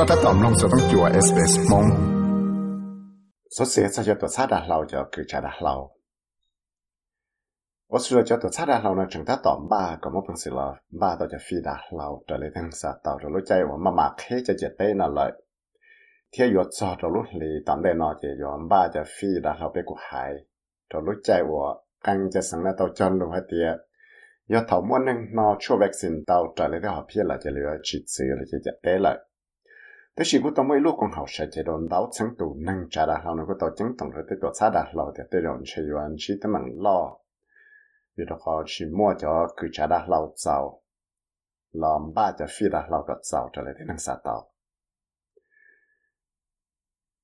ก็ถ้าตอมลงจะต้องจัวเอสเอสมงสดเสียจะตัวชาดาเราจะคือชาดาเรา我除了叫做差点老呢，整他当吧，咁我平时了，吧到就飞达老，这里等啥到着路在我妈妈开着就对那来，天要早着路里当在那就要吧就飞达老被过海，着路在我刚จะ生了到真路一啲，要头末呢那出 vaccine 到这里的好片了，就了去吃了就就对了。 但是我到每路工好些，这种老成都能扎的好，那个到京东了，这多差的老的，这种吃完吃的蛮老，有的话是摸着给扎的老早，老把着飞的老个早着来的能杀到。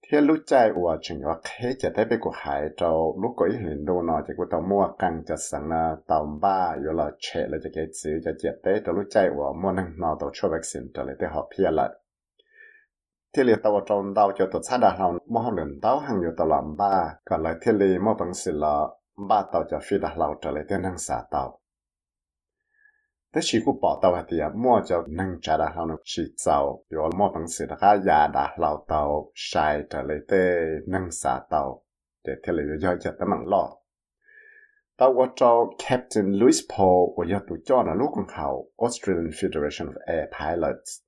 ที่รู้ใจว่าจึงว่าเคจะได้ไปกูหายเราลูกก็อีหลินดูนอจะกูต้องมั่วกังจะสังตอมบ้าอยู่เราเชะเราจะเกจื้อจะเจ็บได้แต่รู้ใจว่ามั่นั่งนตัวช่วยวัคซีนตัวเลยได้หอบพียละ họ lý tàu trong tàu cho tổ sát đà hồng mô hồng lần tàu hàng rồi tàu làm ba. Còn lại thế lý mô bằng sự là ba tàu cho phi đà lâu trở lại tên năng xả tàu. Thế chỉ có bỏ tàu thì mua cho năng trả đà hồng nó chỉ tàu. Rồi mô bằng sự đã giá đà lâu tàu, sai trở lại tên năng xả tàu. Để thế là do cho tấm mạng lo tàu có cho Captain Louis Paul của do tù cho là lúc còn hậu Australian Federation of Air Pilots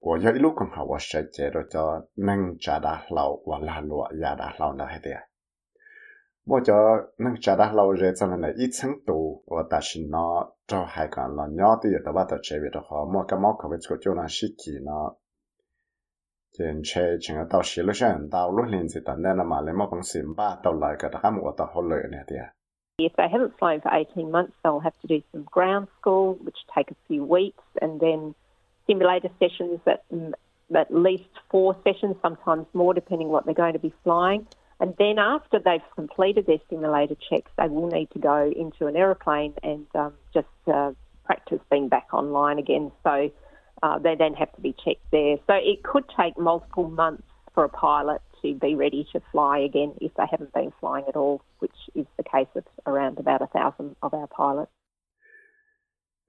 của do lúc sẽ trả và nâng trả rồi cho nên là ít là tao cái xí chơi lúc sáng tao lúc lên thì tận đây là mà lấy mua bằng sim ba tao lại cái đó mua tao hỗ lợi này thì If they haven't flown for 18 months, they'll have to do some ground school, which take a few weeks, and then simulator sessions that at least four sessions, sometimes more, depending what they're going to be flying. And then after they've completed their simulator checks, they will need to go into an aeroplane and um, just uh, practice being back online again. So uh, they then have to be checked there. So it could take multiple months for a pilot to be ready to fly again if they haven't been flying at all, which is the case of around about a thousand of our pilots.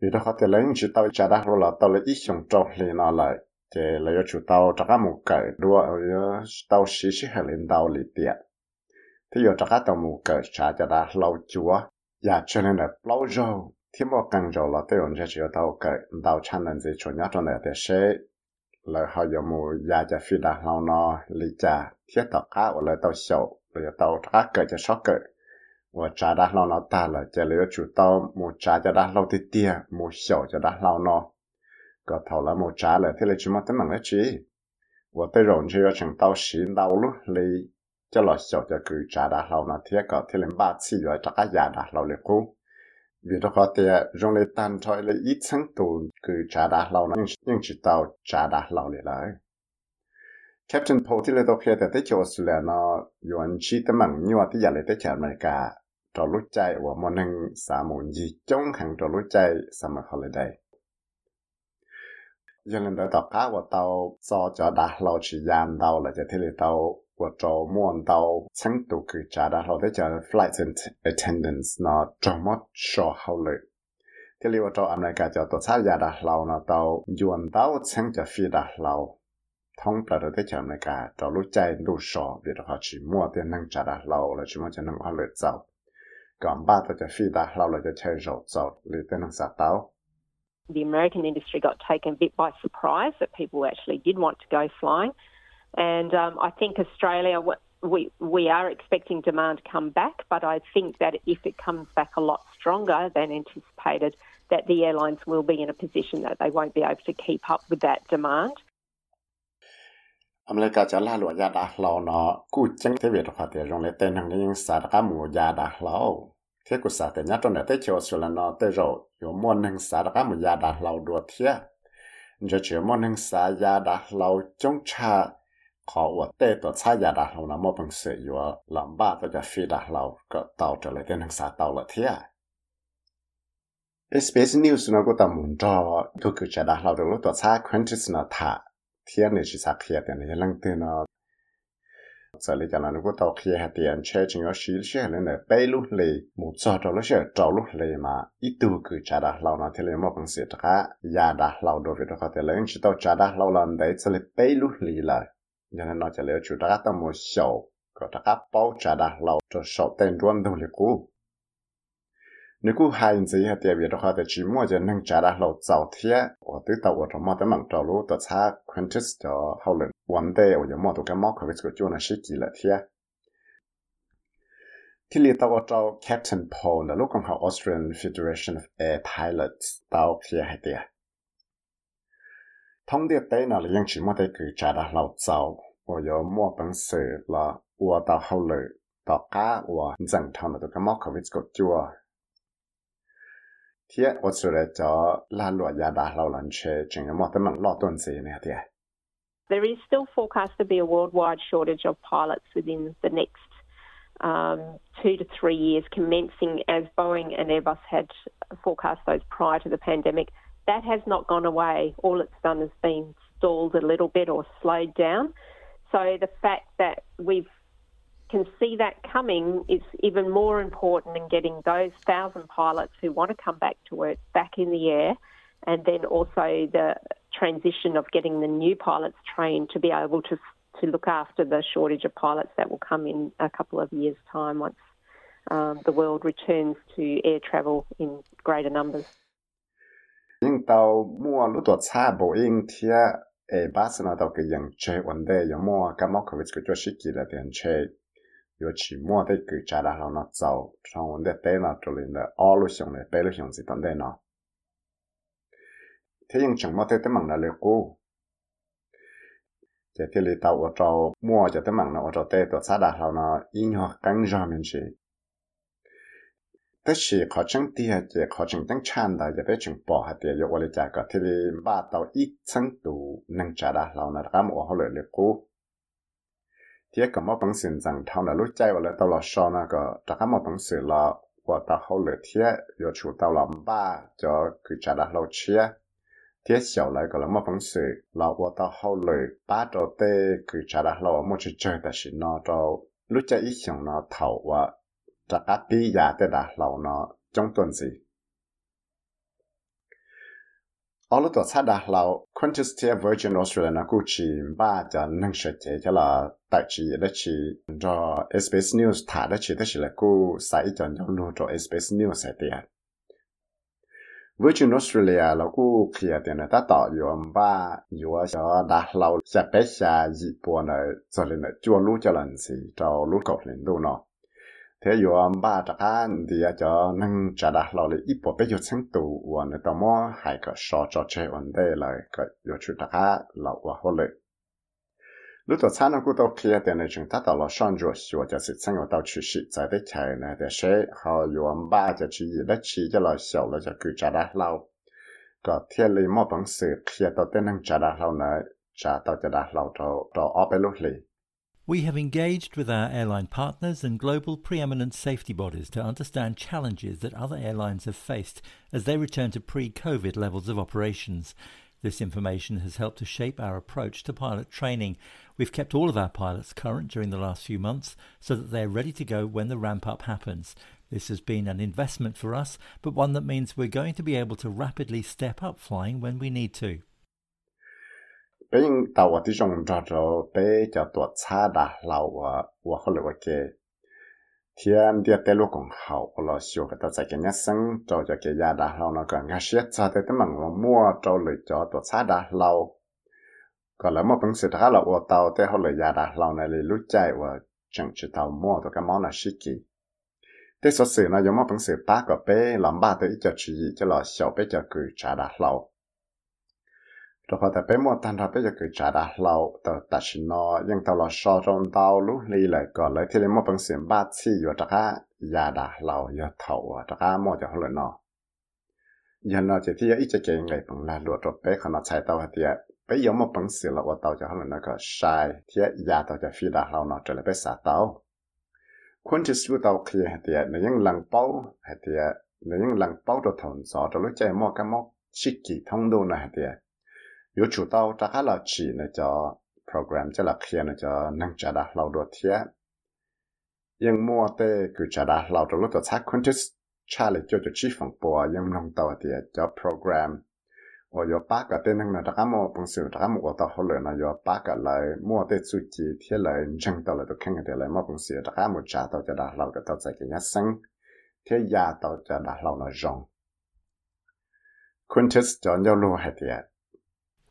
Vì đó có thể lấy những tao trả đá rồi là lấy ít trong trâu liền nó lại thì lấy cho tao trả một cái đua tao xí xí hay lên tao lì tiệt thì giờ trả tàu một cái trả cho đã lâu chúa. Ya cho nên là lâu rồi thì một càng rồi là tôi sẽ chỉ tao cái tàu chăn lên gì cho nhát cho này để sẽ là họ giờ mua ya cho phi đã lâu nó lì trả thiết tàu cá ở lại tàu sầu rồi tàu trả cái cho sót cái 我查达老老大了，这里要主到我查就达老的爹，我小就达老孬。个头了冇trả lời thế là chỉ mà tới bằng chi và tới rồi chỉ có chẳng tao xí đau lúc li cho là sợ cho cứ trả đã lâu nó thế có thế lên ba chi rồi cho cái giá đã lâu liền cũ vì đó có thể dùng lấy tan thôi lấy ít tháng tù cứ trả đã lâu nó nhưng nhưng chỉ tao trả đã lâu liền lại Captain Paul thì lấy đầu kia tới chỗ Australia nó yuan chi tới bằng nhiều thì giờ lấy tới chợ ดอรู้ใจว่ามันังสามุนจีจงขังดอรู้ใจสมัครเลยได้ยังเล่นต่อก้าว่าเตาซอจะดาเราชียามเตาเลยจะกที่เตาว่าจอม่วนเตาชั้งตุคือจาดาเราได้จอ flight attendants เนาะจอมดชอเขาเลยที่เรียกว่าจออเมริกาจอตัวชาวยาดาเราเนาะเตายวนเตาชั้งจะฟีดาเราท้องประเทศอเมริกาจอรู้ใจดูชอบเดี๋ยวเขาฉีมั่วเตียนนั่งจาดาเราแล้วชิมันจะนั่งเขาเลยเจ้า cho chơi rổ giàu lý tên năng xã tàu the American industry got taken a bit by surprise that people actually did want to go flying. And um, I think Australia, we, we are expecting demand to come back, but I think that if it comes back a lot stronger than anticipated, that the airlines will be in a position that they won't be able to keep up with that demand. America cho la lụa gia đã lâu nó cú chân thế việc họ thì dùng lấy tên hàng những xã đã mùa gia đã lâu thế của xã cái nhát trong này tới chiều sửa là nó tới rồi. Có mua nâng xã đã có một gia đã lâu đùa thế giờ chỉ môn nâng xã gia đã lâu chống cha, khó của tê tổ xã gia đã lâu là một phần sự yếu làm ba tổ cho phi đã lâu có tàu trở lại tới nâng xã tàu là thế SBS News nó có tầm muốn cho tôi cứ trả đã lâu được lúc tổ xã Quentin nó thả. Thế này chỉ xã kia thì này lăng tư nó giờ lấy cho nó có tàu kia hạt tiền chơi chừng có xí xe lên để bay lúc lì một giờ trâu lúc xe trâu lúc lì mà ít tu cứ trả đã lâu nó thì lấy một bằng sự trả giá đã lâu đối với đó có thể lấy chỉ tàu trả đã lâu lần đấy sẽ lấy bay lúc lì lại cho nên nó chỉ lấy chủ trả tao một sầu có trả bao trả đã lâu cho sầu tên luôn đâu liệt cũ nếu cứ hai gì hạt tiền việt hoa thì chỉ mua cho nâng trả đã lâu giàu thế và từ tàu ở trong mua tới mảng trào lũ tờ xa Quintus cho hậu lần vấn đề ở trong mua tụ cái mỏ cái của chỗ này sẽ kỳ lạ thế thì lý tàu ở trong Captain Paul là lúc còn học Australian Federation of Air Pilots tàu phía hạt tiền thông điệp đấy là những chị mua để cứ trả đã lâu giàu ở trong mua bằng sự là ở tàu hậu lần tàu cá và dần thằng là tụ cái mỏ cái của chỗ there is still forecast to be a worldwide shortage of pilots within the next um, two to three years, commencing as Boeing and Airbus had forecast those prior to the pandemic. That has not gone away. All it's done has been stalled a little bit or slowed down. So the fact that we've can see that coming is even more important in getting those thousand pilots who want to come back to work back in the air and then also the transition of getting the new pilots trained to be able to to look after the shortage of pilots that will come in a couple of years' time once um, the world returns to air travel in greater numbers. 因到 mua lúc đó xa bộ in thia e ba sana tao cái yang che vấn đề yang mua cái mốc cái cái cho sĩ kỳ là tiền che nó trong xong nhưng chẳng mà thế tới mảng là liệu cô chỉ thì lý tàu ở trâu mua cho tới mảng nó ở trâu tê tổ xã đạt là nó in hoa căng ra mình chỉ tất chỉ khó chẳng tia chỉ khó chẳng chẳng chan đó chỉ bé chẳng bỏ hạt tia yêu lấy trả cả thì ba tàu ít chân đủ nâng trả đạt là nó đã mua họ lợi liệu cô ที่ก็มอปังเสียงจังทองนะรู้ใจว่าเลยตลอดชอนะก็ตะก็มอปังเสียละว่าตาเขาเลยเที่ยอยู่ชูตาลำบ้าจะคือจะละเราเชียเที่ยเสียวเลยก็เลยมอปังเสียเราว่าตาเขาเลยป้าโตเต้คือจะละเราไม่เจอแต่สินอเรรู้ใจอีกอย่างนอเท่าว่าจะก็บปียาแต่ละเราเนาะจงตนสิ alo the sa da lao, Qantas tia Virgin Australia na ku chi ba giờ nang she che cha la ta chi da chi, do SBS News ta da chi da chi la ku, sai jan jo lu do SBS News sa tiền. Virgin Australia là cú kia tiền ta tạo dụng ba yuan cho đã lâu sẽ bé xa dị bộ này cho nên là chua lú cho lần gì cho lú cột lên đâu nó thế yo ba ta ăn thì cho nâng trả đã lo là ít bộ bé yuan sáng tù và nó tao mua hai cái sọ cho chơi vấn đề là cái yo chú ta ăn là và hồ lệ. Lúc đó sáng nó cũng tao kia tiền này chúng ta tao là sáng rồi xua cho sự sang ở tao chủ sĩ tại đây chạy này để sẽ họ yo ba cho chỉ gì đó chỉ cho là xấu là cho cứ trả đã lâu có thiên lý một bằng sự kia tao tên năng trả đã lâu này, trả tao trả đã lâu cho cho ở bên lúc lì. We have engaged with our airline partners and global preeminent safety bodies to understand challenges that other airlines have faced as they return to pre COVID levels of operations. This information has helped to shape our approach to pilot training. We've kept all of our pilots current during the last few months so that they're ready to go when the ramp up happens. This has been an investment for us, but one that means we're going to be able to rapidly step up flying when we need to. Bên tàu thì trong trò cho bé cho tuổi xa đã lâu và và họ lại cái thiên địa tế lúc cũng hậu là siêu cái tàu cái nhát sinh cho cho cái gia đã lâu nó còn ngã xiết cho tới tấm bằng là mua cho lời cho tuổi xa đã lâu còn là một bằng sự thật là của tàu tế họ lại gia đã lâu này lúc chạy và chẳng chỉ tàu mua được cái món là sĩ kỳ thế số sự nó giống một bằng sự ba cái bé làm ba tới cho chỉ cho bé cho cứ trả đã lâu rồi họ ta bé mua tan ra bé cho cứ trả đã lâu tờ ta chỉ nó nhưng tàu là so trong tàu lúc đi lại còn lại thì một bằng sự ba chi và tất cả gia đã lâu và thầu và tất cả mua cho họ lại nó giờ nó chỉ thì ít cho cái ngày bằng là lụa rồi bé họ nó chạy tàu thì bé giống một bằng sự là tàu cho họ lại nó có sai thì gia tàu cho phi đã lâu nó trở lại bé xả tàu quân chỉ số tàu kia thì nó những lần bao thì nó những lần bao cho thằng gió cho lúc chạy mua cái móc chỉ kỳ thông đồ này thì yếu chủ tàu chắc là chỉ là cho program cho là kia nó cho nâng trả đã lâu đồ thiệt nhưng mua tê cứ trả đã lâu đồ lúc đó chắc contest challenge cho cho chi phòng bùa nhưng nông tàu thì cho program 我有八个的那个大家么本事，大家么我到后来呢有八个来，么的自己天来挣到了都看看的来么本事，大家么查到就大老个到在给人生，天压到就大老那种。Quintus 就要路还的。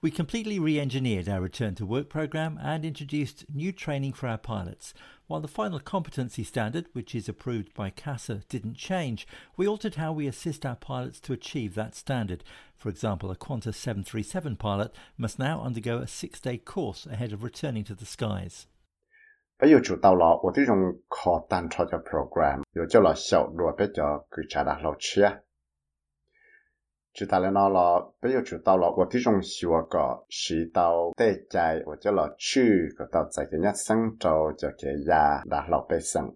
We completely re engineered our return to work programme and introduced new training for our pilots. While the final competency standard, which is approved by CASA, didn't change, we altered how we assist our pilots to achieve that standard. For example, a Qantas 737 pilot must now undergo a six day course ahead of returning to the skies. 不要做到了，我这种考单车的 program，有叫了小路比较给查的老车。 知道了那了，不要知道了，我这种学个是到对在我就了去个到在个日生就就给呀那老百姓，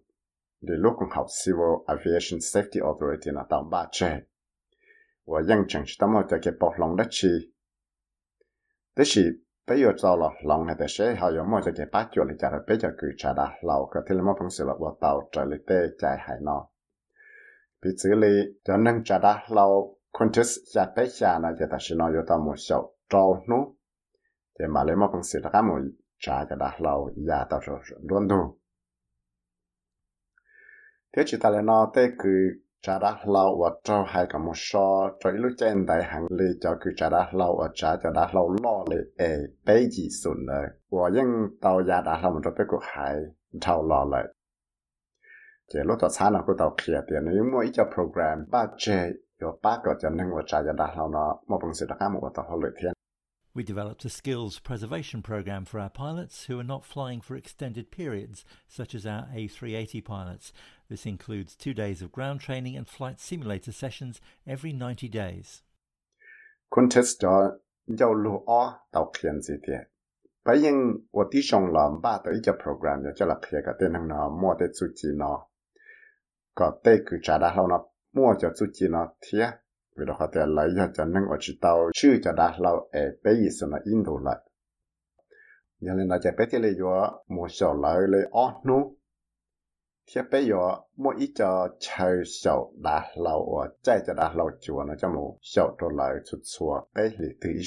你如果好 Civil Aviation Safety Authority 那到八这，我认真是那么就给包龙的去，但是不要到了龙的时候有么就给八九里家的比较具查的老个听了么朋友了，我到这里对在海呢，比这里就能查的老。 Quintus ya pe ya na ya ta shi no yo ta mo xiao zhao nu. Te ma le mo peng si ta ka mo cha ja da lao ya ta zhao luan du. Te chi ta le no te ku cha da lao wa zhao hai ka mo sho zhao ilu chen dai hang li cho ku cha da lao wa cha ya da lao lo le e bei ji sun le. Wo yin tao ya da lao mo zhao pe ku hai thao lo le. Te lo to cha na ku tao kia te ne mo i program ba we developed a skills preservation program for our pilots who are not flying for extended periods, such as our A380 pilots. This includes two days of ground training and flight simulator sessions every 90 days. program mua cho chú chỉ nó thiệt vì đó họ thể lấy cho cho nâng ở chỉ tàu, chứ cho đã lâu ở bé gì sự nó in thủ lại. Giờ lên là chạy bé thì lấy vô mua sầu lại lấy nu thiệt bé vô mua ít cho chơi sầu đã lâu ờ, ở chạy cho đã lâu chùa nó cho mua sầu trở lại chút xua, bé thì tự ý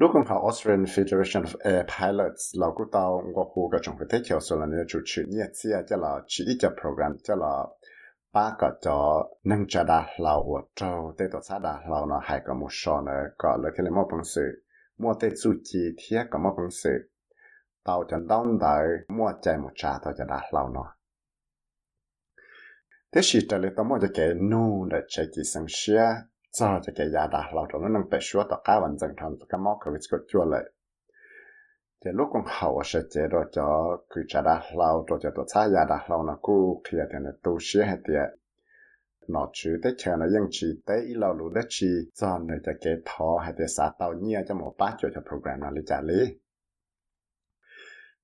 lúc còn học Australian Federation of Air Pilots là cũng tao ngõ hồ cái trong cái theo số là nếu chủ trì nhẹ chia cho là chỉ ít cho program cho là ba cái cho nâng cho đa lao ở châu tây tổ xã đa lao nó hay có một số nữa có là cái một bằng sự mua tây chủ trì thiết có bằng sự tao cho đông đời mua chạy một trà tao cho đa lao nó thế thì trở lại tao mua cái nu để chạy kỳ sinh xia cho cho cái giá đã lão rồi nó nâng bể số tất cả vẫn dần thằng cái móc cái cái chua lại thì lúc còn hậu sẽ chế rồi cho cứ trả đã lão rồi cho tôi xa giá đã lâu nó cũ kia thì nó tu sửa hết tiệt nó chứ tới chờ nó vẫn chỉ tới ít lâu lúc đó chỉ cho nó cho cái thọ hay để sát tàu nhia cho một bát cho cho program nó lấy trả lý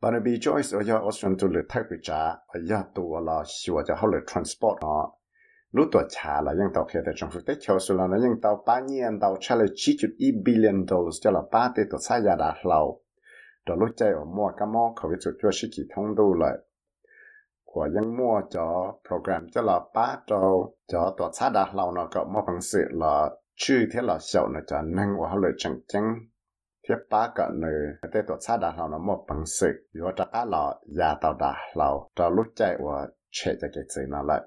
Barnaby Joyce ở nhà Australian tu lệ thay bị trả ở nhà tu là sửa cho họ lệ transport nó lúc tuổi trả là những tàu kia tại trong thực tế theo số là những tàu ba nhiên tàu trả lời chỉ chút ít billion dollars cho là ba tỷ, tổ sai giá đã lâu đó lúc chạy ở mua cái mua khẩu vị cho sự chỉ thông đủ lại của những mua cho program cho là ba trâu cho tổ sai đã lâu nó có mua bằng sự là chữ thế là sầu nó cho nên của họ lợi chẳng chẳng thiết ba cái nơi tê tổ sai đã lâu nó một bằng sự rồi cho là giá tàu đã lâu cho lúc chạy của chạy cho cái gì nó lại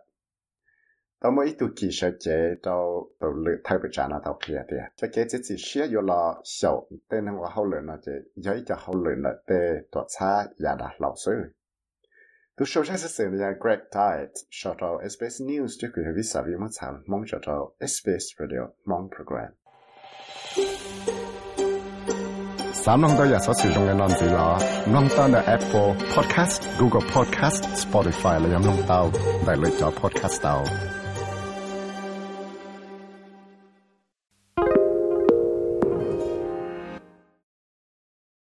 tao mỗi tu kỳ sợ chế tao tao lựa thay bị trả nó tao kia đi cho cái chỉ chỉ xia yo lo sầu tên nó hậu lửa nó chế giấy cho hậu lửa nó tê tuột xa giả đã lão sư tu sâu sắc sự là Greg Diet cho tao SBS News trước khi vi sao vi mất mong cho tao SBS Radio mong program สามน้องตัวอยากสอสื่อตรงกันนอนสีหลอน้องตั้งแต่ Apple Podcast Google Podcast Spotify และยังน้องเตาได้เลยจอ Podcast เตา